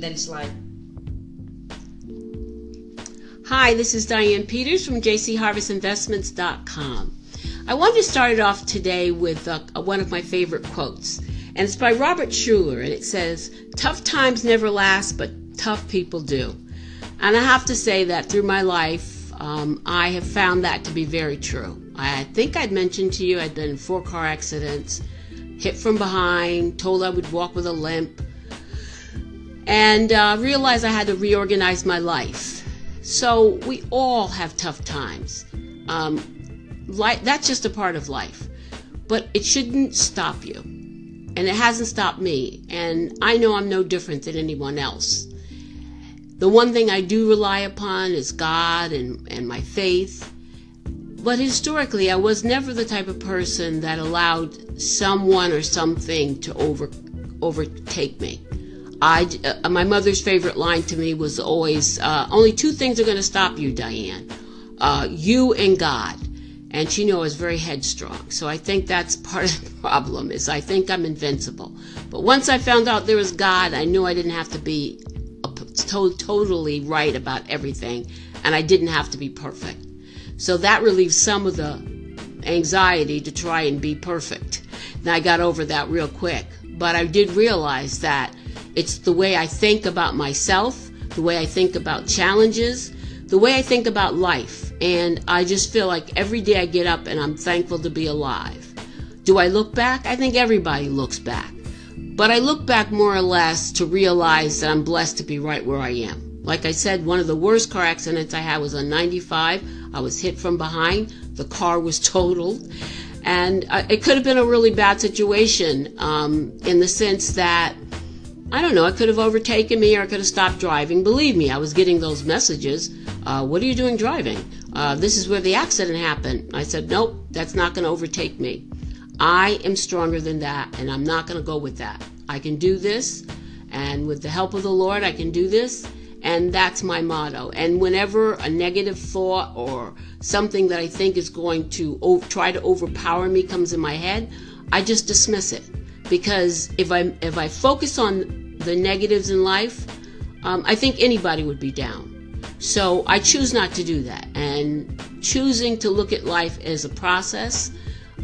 then slide. Hi, this is Diane Peters from jcharvestinvestments.com. I wanted to start it off today with uh, one of my favorite quotes, and it's by Robert Schuller, and it says, Tough times never last, but tough people do. And I have to say that through my life, um, I have found that to be very true. I think I'd mentioned to you I'd been in four car accidents, hit from behind, told I would walk with a limp, and uh, realized I had to reorganize my life. So we all have tough times. Um, life, that's just a part of life. But it shouldn't stop you. And it hasn't stopped me. And I know I'm no different than anyone else. The one thing I do rely upon is God and, and my faith. But historically, I was never the type of person that allowed someone or something to over, overtake me. I, uh, my mother's favorite line to me was always, uh, only two things are going to stop you, Diane. Uh, you and God and she knew I was very headstrong. So I think that's part of the problem is I think I'm invincible. But once I found out there was God, I knew I didn't have to be to- totally right about everything, and I didn't have to be perfect. So that relieved some of the anxiety to try and be perfect. And I got over that real quick. But I did realize that it's the way I think about myself, the way I think about challenges, the way I think about life. And I just feel like every day I get up and I'm thankful to be alive. Do I look back? I think everybody looks back. But I look back more or less to realize that I'm blessed to be right where I am. Like I said, one of the worst car accidents I had was on 95. I was hit from behind. The car was totaled. And it could have been a really bad situation um, in the sense that I don't know, it could have overtaken me or I could have stopped driving. Believe me, I was getting those messages. Uh, what are you doing driving? Uh, this is where the accident happened. I said, nope, that's not going to overtake me. I am stronger than that, and I'm not going to go with that. I can do this, and with the help of the Lord, I can do this, and that's my motto. And whenever a negative thought or something that I think is going to o- try to overpower me comes in my head, I just dismiss it. Because if I if I focus on the negatives in life, um, I think anybody would be down. So I choose not to do that. And choosing to look at life as a process,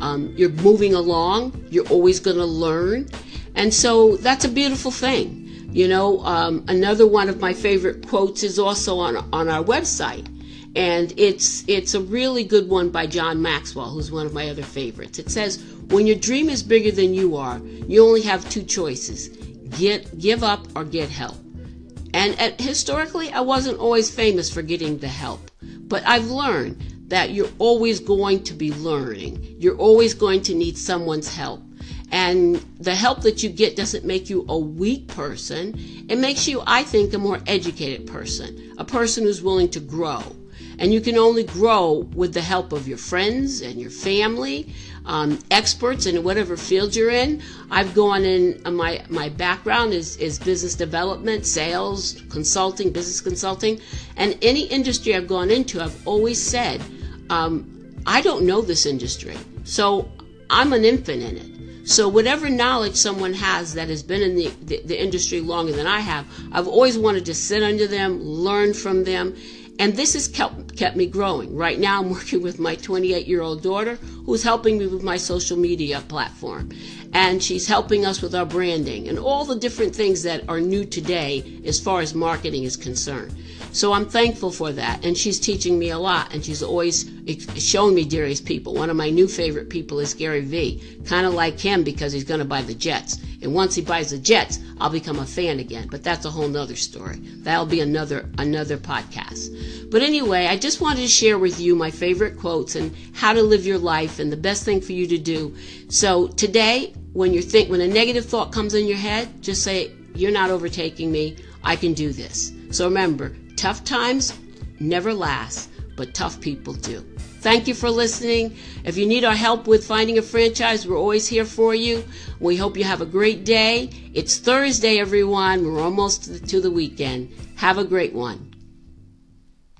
um, you're moving along, you're always going to learn. And so that's a beautiful thing. You know, um, another one of my favorite quotes is also on, on our website. And it's, it's a really good one by John Maxwell, who's one of my other favorites. It says, When your dream is bigger than you are, you only have two choices get, give up or get help. And at, historically, I wasn't always famous for getting the help, but I've learned that you're always going to be learning. You're always going to need someone's help. And the help that you get doesn't make you a weak person. It makes you, I think, a more educated person, a person who's willing to grow. And you can only grow with the help of your friends and your family, um, experts in whatever field you're in. I've gone in, uh, my, my background is, is business development, sales, consulting, business consulting. And any industry I've gone into, I've always said, um, I don't know this industry. So I'm an infant in it. So whatever knowledge someone has that has been in the, the, the, industry longer than I have, I've always wanted to sit under them, learn from them, and this has kept, kept me growing. Right now, I'm working with my 28 year old daughter who's helping me with my social media platform. And she's helping us with our branding and all the different things that are new today as far as marketing is concerned. So I'm thankful for that. And she's teaching me a lot. And she's always shown me Darius people. One of my new favorite people is Gary Vee. Kind of like him because he's going to buy the Jets. And once he buys the Jets, I'll become a fan again. But that's a whole nother story. That'll be another, another podcast. But anyway, I just wanted to share with you my favorite quotes and how to live your life and the best thing for you to do. So today, when you think, when a negative thought comes in your head, just say, you're not overtaking me. I can do this. So remember, Tough times never last, but tough people do. Thank you for listening. If you need our help with finding a franchise, we're always here for you. We hope you have a great day. It's Thursday, everyone. We're almost to the weekend. Have a great one.